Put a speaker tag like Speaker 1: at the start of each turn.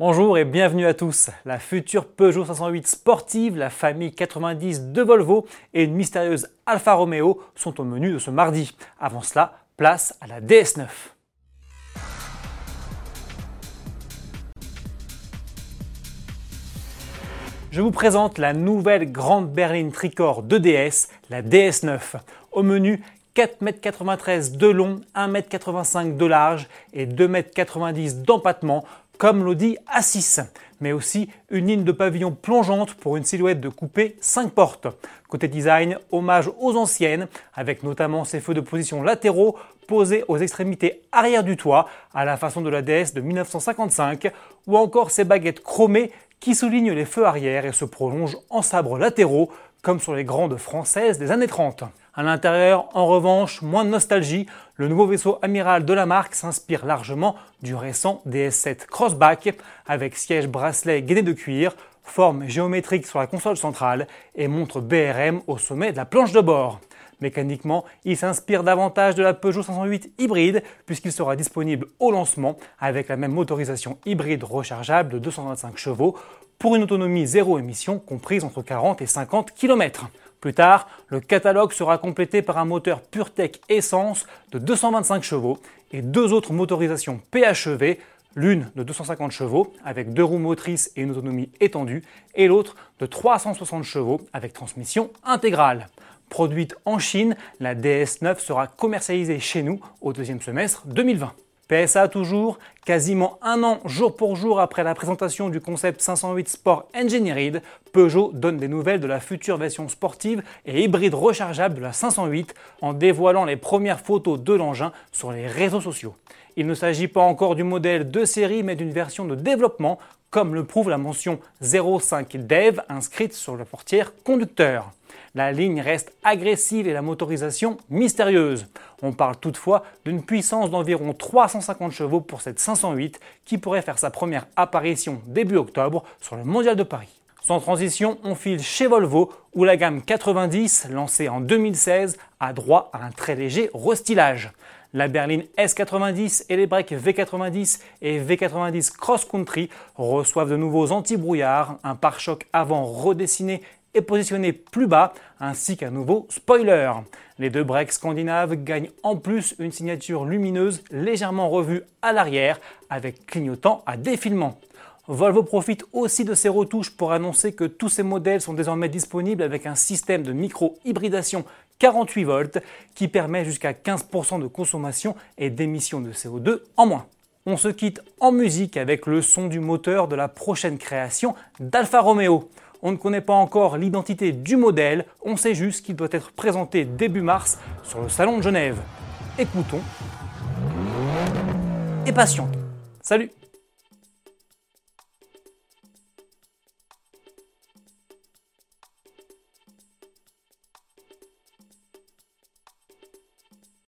Speaker 1: Bonjour et bienvenue à tous. La future Peugeot 508 sportive, la famille 90 de Volvo et une mystérieuse Alfa Romeo sont au menu de ce mardi. Avant cela, place à la DS9. Je vous présente la nouvelle grande berline tricorps de DS, la DS9. Au menu, 4,93 m de long, 1,85 m de large et 2,90 m d'empattement comme l'Audi A6, mais aussi une ligne de pavillon plongeante pour une silhouette de coupé 5 portes. Côté design, hommage aux anciennes, avec notamment ses feux de position latéraux posés aux extrémités arrière du toit, à la façon de la DS de 1955, ou encore ses baguettes chromées qui soulignent les feux arrière et se prolongent en sabres latéraux, comme sur les grandes françaises des années 30. À l'intérieur, en revanche, moins de nostalgie. Le nouveau vaisseau amiral de la marque s'inspire largement du récent DS7 Crossback avec siège bracelet gainé de cuir, forme géométrique sur la console centrale et montre BRM au sommet de la planche de bord. Mécaniquement, il s'inspire davantage de la Peugeot 508 hybride puisqu'il sera disponible au lancement avec la même motorisation hybride rechargeable de 225 chevaux pour une autonomie zéro émission comprise entre 40 et 50 km. Plus tard, le catalogue sera complété par un moteur PureTech Essence de 225 chevaux et deux autres motorisations PHEV, l'une de 250 chevaux avec deux roues motrices et une autonomie étendue, et l'autre de 360 chevaux avec transmission intégrale. Produite en Chine, la DS9 sera commercialisée chez nous au deuxième semestre 2020. PSA toujours, quasiment un an jour pour jour après la présentation du concept 508 Sport Engineered, Peugeot donne des nouvelles de la future version sportive et hybride rechargeable de la 508 en dévoilant les premières photos de l'engin sur les réseaux sociaux. Il ne s'agit pas encore du modèle de série mais d'une version de développement comme le prouve la mention 05 Dev inscrite sur la portière conducteur. La ligne reste agressive et la motorisation mystérieuse. On parle toutefois d'une puissance d'environ 350 chevaux pour cette 508 qui pourrait faire sa première apparition début octobre sur le Mondial de Paris. Sans transition, on file chez Volvo où la gamme 90, lancée en 2016, a droit à un très léger restylage. La berline S90 et les breaks V90 et V90 Cross Country reçoivent de nouveaux anti-brouillards, un pare-choc avant redessiné et positionné plus bas, ainsi qu'un nouveau spoiler. Les deux breaks scandinaves gagnent en plus une signature lumineuse légèrement revue à l'arrière avec clignotant à défilement. Volvo profite aussi de ces retouches pour annoncer que tous ces modèles sont désormais disponibles avec un système de micro-hybridation 48 volts qui permet jusqu'à 15% de consommation et d'émission de CO2 en moins. On se quitte en musique avec le son du moteur de la prochaine création d'Alfa Romeo. On ne connaît pas encore l'identité du modèle, on sait juste qu'il doit être présenté début mars sur le salon de Genève. Écoutons et patientons. Salut